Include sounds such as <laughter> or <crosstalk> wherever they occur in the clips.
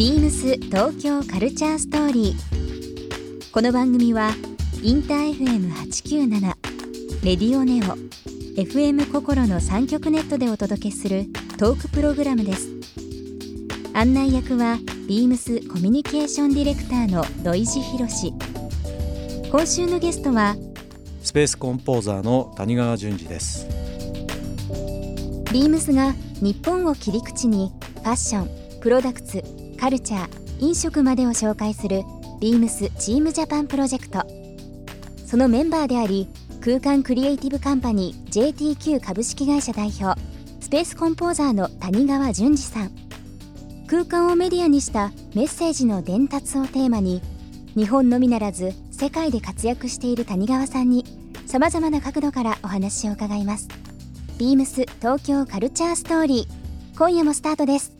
ビームス東京カルチャーストーリー。この番組はインター FM897 レディオネオ FM 心の三極ネットでお届けするトークプログラムです。案内役はビームスコミュニケーションディレクターの土井博志。今週のゲストはスペースコンポーザーの谷川淳二ですビームスが日本を切り口にファッション、プロダクツ、カルチャー、飲食までを紹介するビームスチームジャパンプロジェクト。そのメンバーであり空間クリエイティブカンパニー JTQ 株式会社代表スペースコンポーザーの谷川淳二さん。空間をメディアにしたメッセージの伝達をテーマに日本のみならず世界で活躍している谷川さんにさまざまな角度からお話を伺います。ビームス東京カルチャーストーリー。今夜もスタートです。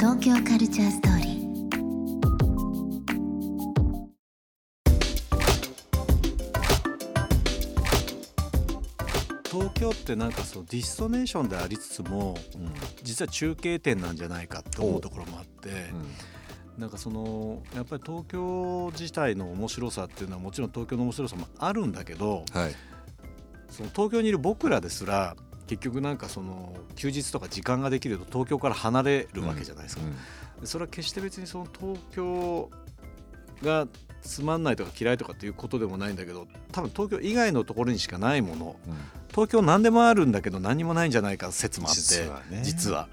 東京カルチャーストーリー。東京ってなんかそうディストネーションでありつつも、実は中継点なんじゃないかって思うところもあって、なんかそのやっぱり東京自体の面白さっていうのはもちろん東京の面白さもあるんだけどはい、その東京にいる僕らですら結局なんかその休日とか時間ができると東京から離れるわけじゃないですか。でそれは決して別にその東京がつまんないとか嫌いとかっていうことでもないんだけど多分東京以外のところにしかないもの。東京何でもあるんだけど何もないんじゃないか説もあって実はね。実は。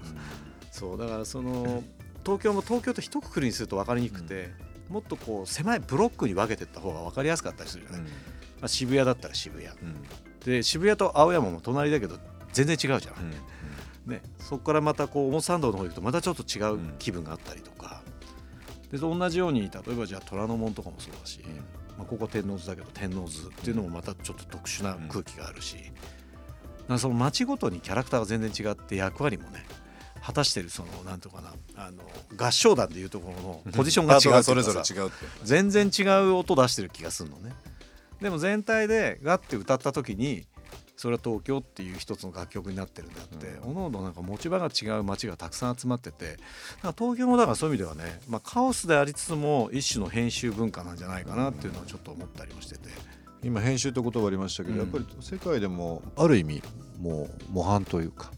そうだからその東京も東京と一括りにすると分かりにくくて、もっとこう狭いブロックに分けていった方が分かりやすかったりするじゃない、まあ、渋谷だったら渋谷。で渋谷と青山も隣だけど全然違うじゃない、ね、そこからまたこう表参道の方行くとまたちょっと違う気分があったりとか、で同じように例えばじゃあ虎ノ門とかもそうだし、まあ、ここ天王洲だけど天王洲っていうのもまたちょっと特殊な空気があるし、だからその街ごとにキャラクターが全然違って役割もね果たしてるそのなんていうのかなあの合唱団でいうところのポジションが違うそれぞれ違う全然違う音出してる気がするのね。でも全体でガッて歌った時にそれは東京っていう一つの楽曲になってるんであって、おのおのなんか持ち場が違う街がたくさん集まってて。東京もだからそういう意味ではね、まあ、カオスでありつつも一種の編集文化なんじゃないかなっていうのはちょっと思ったりもしてて、今編集って言葉ありましたけど、うん。やっぱり世界でもある意味もう模範というか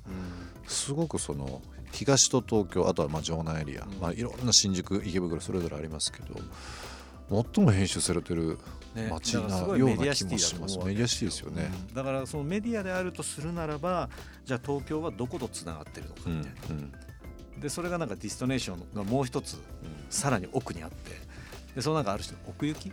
すごくその東と東京あとはまあ城南エリア、まあ、いろんな新宿池袋それぞれありますけど最も編集されてるね。街だからすなようごいメディアな気もしますメディアシティですよね。うん。だからそのメディアであるとするならばじゃあ東京はどことつながってるのかうんみたいな、でそれがなんかディストネーションがもう一つさらに奥にあって。でそのなんかある種の奥行き？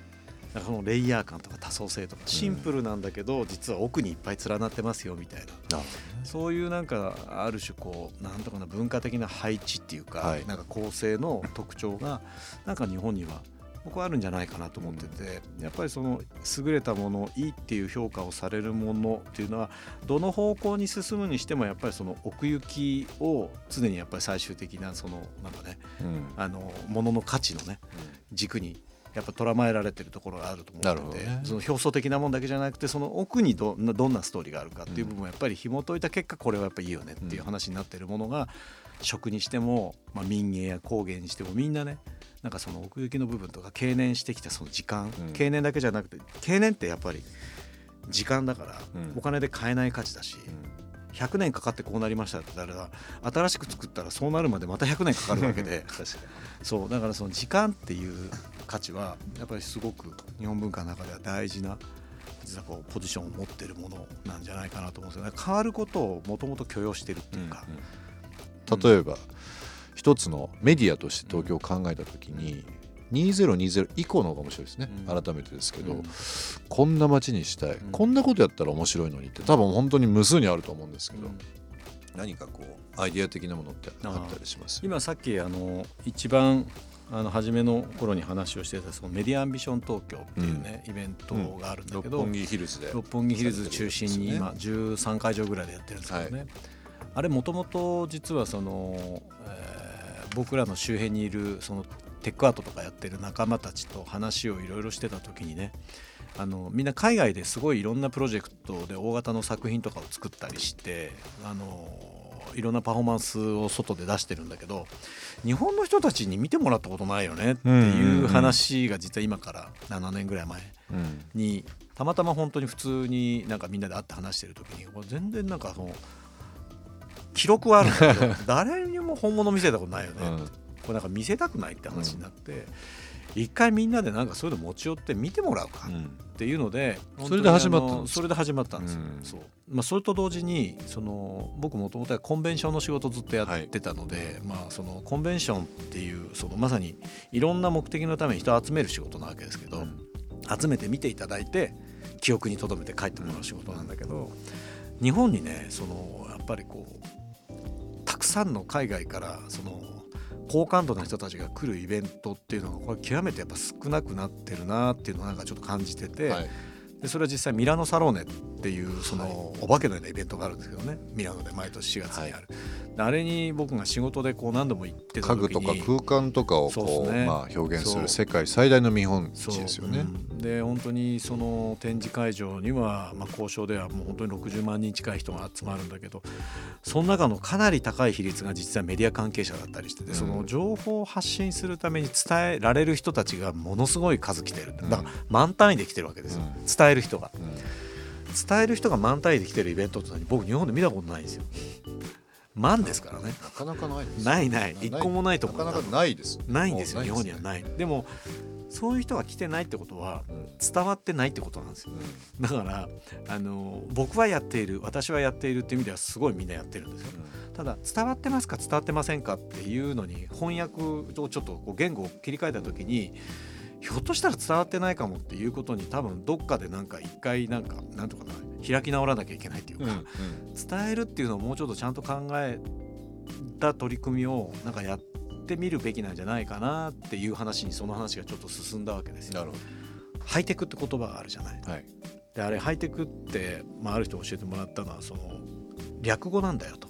なんかそのレイヤー感とか多層性とか。シンプルなんだけど、実は奥にいっぱい連なってますよみたいな。そういうなんかある種こうなんとかな文化的な配置っていうか、はい。なんか構成の特徴がなんか日本には僕はあるんじゃないかなと思ってて、やっぱりその優れたものいいっていう評価をされるものっていうのはどの方向に進むにしてもやっぱりその奥行きを常にやっぱり最終的なそのなんかねうん。あのものの価値のね軸にやっぱ捉まえられてるところがあると思ってて、ね。その表層的なもんだけじゃなくてその奥にどんなどんなストーリーがあるかっていう部分をやっぱり紐解いた結果これはやっぱいいよねっていう話になってるものが食にしても、まあ、民芸や工芸にしてもみんなねなんかその奥行きの部分とか経年してきたその時間、うん。経年だけじゃなくて経年ってやっぱり時間だからうん。お金で買えない価値だし、100年かかってこうなりましたって言ったら新しく作ったらそうなるまでまた100年かかるわけで。<laughs> そうだからその時間っていう価値はやっぱりすごく日本文化の中では大事な実はこうポジションを持ってるものなんじゃないかなと思うんですよね。変わることをもともと許容してるっていうか、例えば一つのメディアとして東京を考えた時に2020以降の方が面白いですね、うん。改めてですけど、うん。こんな街にしたい、ん。こんなことやったら面白いのにって多分本当に無数にあると思うんですけど、何かこうアイディア的なものってあったりします？今さっきあの一番あの初めの頃に話をしてたそのメディアアンビション東京っていうね、イベントがあるんだけど、六本木ヒルズで六本木ヒルズ中心に今13会場ぐらいでやってるんですけどね、はい。あれもともと実はその、えー僕らの周辺にいるそのテックアートとかやってる仲間たちと話をいろいろしてた時にねあのみんな海外ですごいいろんなプロジェクトで大型の作品とかを作ったりしてあのいろんなパフォーマンスを外で出してるんだけど日本の人たちに見てもらったことないよねっていう話が実は今から7年ぐらい前うん。にたまたま本当に普通になんかみんなで会って話してる時に全然なんかその記録はあるんだけど誰にも本物見せたことないよね、うん。これなんか見せたくないって話になって、一回みんなでなんかそういうの持ち寄って見てもらうかっていうので、それで始まったそれで始まったんですよ、うん。そう。まあ、それと同時にその僕もともとはコンベンションの仕事ずっとやってたので、まあ、そのコンベンションっていうそのまさにいろんな目的のために人を集める仕事なわけですけど、うん。集めて見ていただいて記憶に留めて帰ってもらう仕事なんだけど日本にねそのやっぱりこうさんの海外からその好感度な人たちが来るイベントっていうのがこれ極めてやっぱ少なくなってるなっていうのをなんかちょっと感じてて、はい。でそれは実際ミラノサローネっていうそのお化けのようなイベントがあるんですけどね。ミラノで毎年4月にある、であれに僕が仕事でこう何度も行ってた家時に具とか空間とかをこうね。まあ表現する世界最大の見本市ですよね。う。ん。で本当にその展示会場には、まあ、交渉ではもう本当に60万人近い人が集まるんだけどその中のかなり高い比率が実はメディア関係者だったりしてて、うん。その情報を発信するために伝えられる人たちがものすごい数来てる。だから満単位で来てるわけですよ、うん。伝える人が。うん。伝える人が満単位で来てるイベントって僕日本で見たことないんですよ万ですからね。なかなかないないない。一個もないと思う。なかなかないです。ないんですよ日本にはない。でもそういう人が来てないってことはうん。伝わってないってことなんですよ。うん。だからあの僕はやっている私はやっているっていう意味ではすごいみんなやってるんですよ。ただ伝わってますか伝わってませんかっていうのに翻訳をちょっとこう言語を切り替えた時にひょっとしたら伝わってないかもっていうことに多分どっかでなんか一回なんかなんとかな開き直らなきゃいけないっていうか、うんうん伝えるっていうのをもうちょっとちゃんと考えた取り組みをなんかやってみるべきなんじゃないかなっていう話にその話がちょっと進んだわけですよ。ハイテクって言葉があるじゃない？ど。はい。であれハイテクって、まあ、ある人教えてもらったのはその略語なんだよと。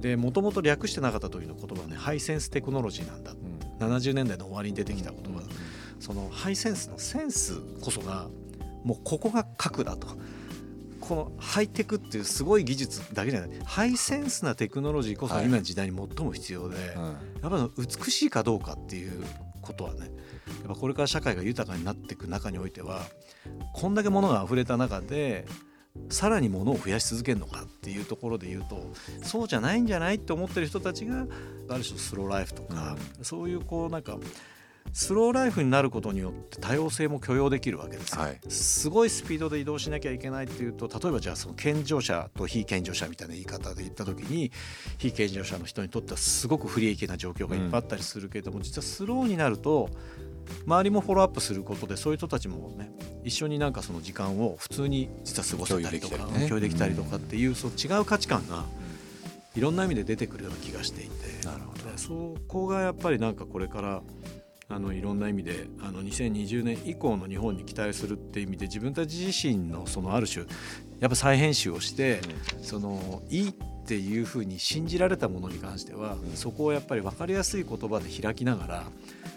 でもともと略してなかった時の言葉はねハイセンステクノロジーなんだうん70年代の終わりに出てきた言葉だそのハイセンスのセンスこそがもうここが核だと。このハイテクっていうすごい技術だけじゃない。ハイセンスなテクノロジーこそはい。今の時代に最も必要で、うん。やっぱり美しいかどうかっていうことはねやっぱこれから社会が豊かになっていく中においてはこんだけ物が溢れた中でさらに物を増やし続けるのかっていうところで言うとそうじゃないんじゃないって思ってる人たちがある種スローライフとか、そういうこうなんかスローライフになることによって多様性も許容できるわけですよ、はい。すごいスピードで移動しなきゃいけないっていうと例えばじゃあその健常者と非健常者みたいな言い方で言った時に非健常者の人にとってはすごく不利益な状況がいっぱいあったりするけれども、実はスローになると周りもフォローアップすることでそういう人たちもね一緒になんかその時間を普通に実は過ごせたりとか共有できたりね。共有できたりとかっていう、そう違う価値観がいろんな意味で出てくるような気がしていて。なるほど。でそこがやっぱりなんかこれからあのいろんな意味であの2020年以降の日本に期待するっていう意味で自分たち自身のそのある種やっぱ再編集をして、そのいいっていうふうに信じられたものに関しては、そこをやっぱり分かりやすい言葉で開きながら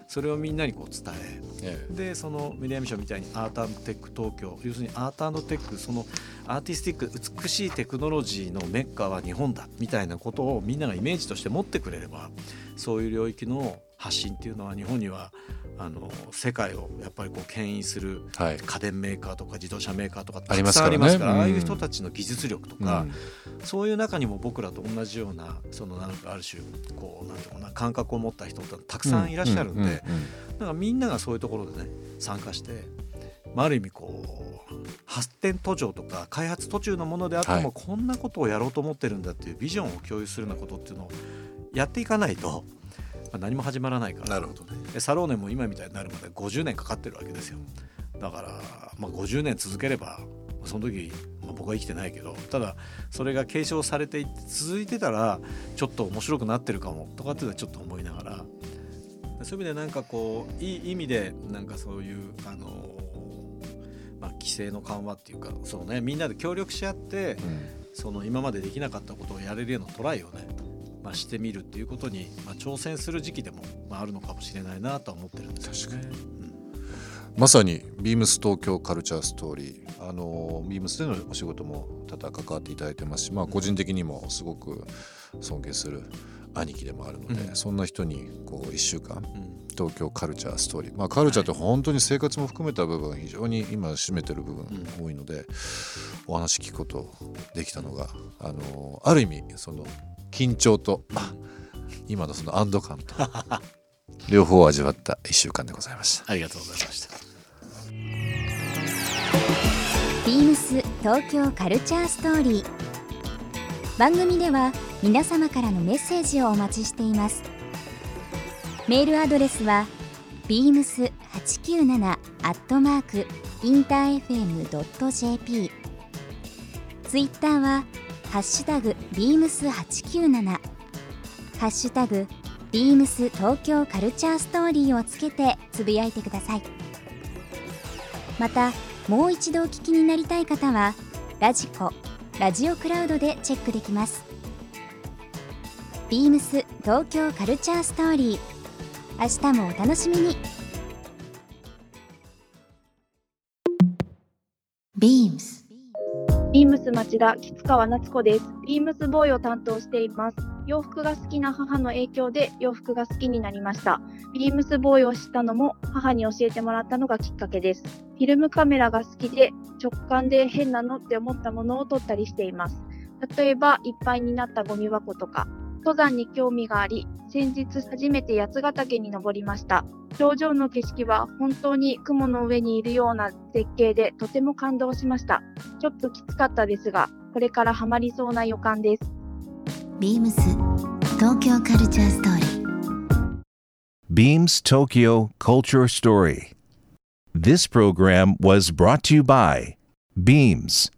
それをみんなにこう伝ええでそのメディアミッションみたいにアートテック東京要するにアートテックそのアーティスティック美しいテクノロジーのメッカは日本だみたいなことをみんながイメージとして持ってくれればそういう領域の発信っていうのは日本にはあの世界をやっぱりこう牽引するはい。家電メーカーとか自動車メーカーとかありたくさんありますからうん。ああいう人たちの技術力とか、うん。そういう中にも僕らと同じようなそのなんかある種こうなんていうのかな感覚を持った人ってたくさんいらっしゃるんで、だからみんながそういうところでね参加して、まあ、ある意味こう発展途上とか開発途中のものであっても、はい。こんなことをやろうと思ってるんだっていうビジョンを共有するようなことっていうのをやっていかないと、まあ、何も始まらないから。なるほどね。でサローネも今みたいになるまで50年かかってるわけですよ。だから、まあ、50年続ければその時まあ、僕は生きてないけどただそれが継承されていって続いてたらちょっと面白くなってるかもとかっていうのはちょっと思いながら。そういう意味でなんかこういい意味でなんかそういうあのまあ、規制の緩和っていうかその、ね、みんなで協力し合って、その今までできなかったことをやれるようなトライをね、まあ、してみるっていうことに、まあ、挑戦する時期でも、まあ、あるのかもしれないなとは思ってるんですよね。まさにビームス東京カルチャーストーリー。あのビームスでのお仕事も多々関わっていただいてますし、まあ、個人的にもすごく尊敬する兄貴でもあるので、うん、そんな人にこう1週間、東京カルチャーストーリー、まあ、カルチャーって本当に生活も含めた部分が非常に今占めてる部分多いので、お話聞くことできたのがあのある意味その緊張と今のその安堵感と <laughs> 両方味わった1週間でございました。ありがとうございました。ビームス東京カルチャーストーリー。番組では皆様からのメッセージをお待ちしています。メールアドレスは beams897 アットマークインター FM.jp ツイッターはハッシュタグ beams897 ハッシュタグビームス東京カルチャーストーリーをつけてつぶやいてください。またもう一度お聞きになりたい方はラジコラジオクラウドでチェックできます。ビームス東京カルチャーストーリー。明日もお楽しみに。ビームス。ビームス町田吉川夏子ですビームスボーイを担当しています洋服が好きな母の影響で洋服が好きになりました。ビームスボーイを知ったのも母に教えてもらったのがきっかけです。フィルムカメラが好きで直感で変なのって思ったものを撮ったりしています。例えばいっぱいになったゴミ箱とか、登山に興味があり、先日初めて八ヶ岳に登りました。頂上の景色は本当に雲の上にいるような絶景でとても感動しました。ちょっときつかったですが、これからハマりそうな予感です。ビームス東京カルチャーストーリー Beams Tokyo Culture Story This program was brought to you by Beams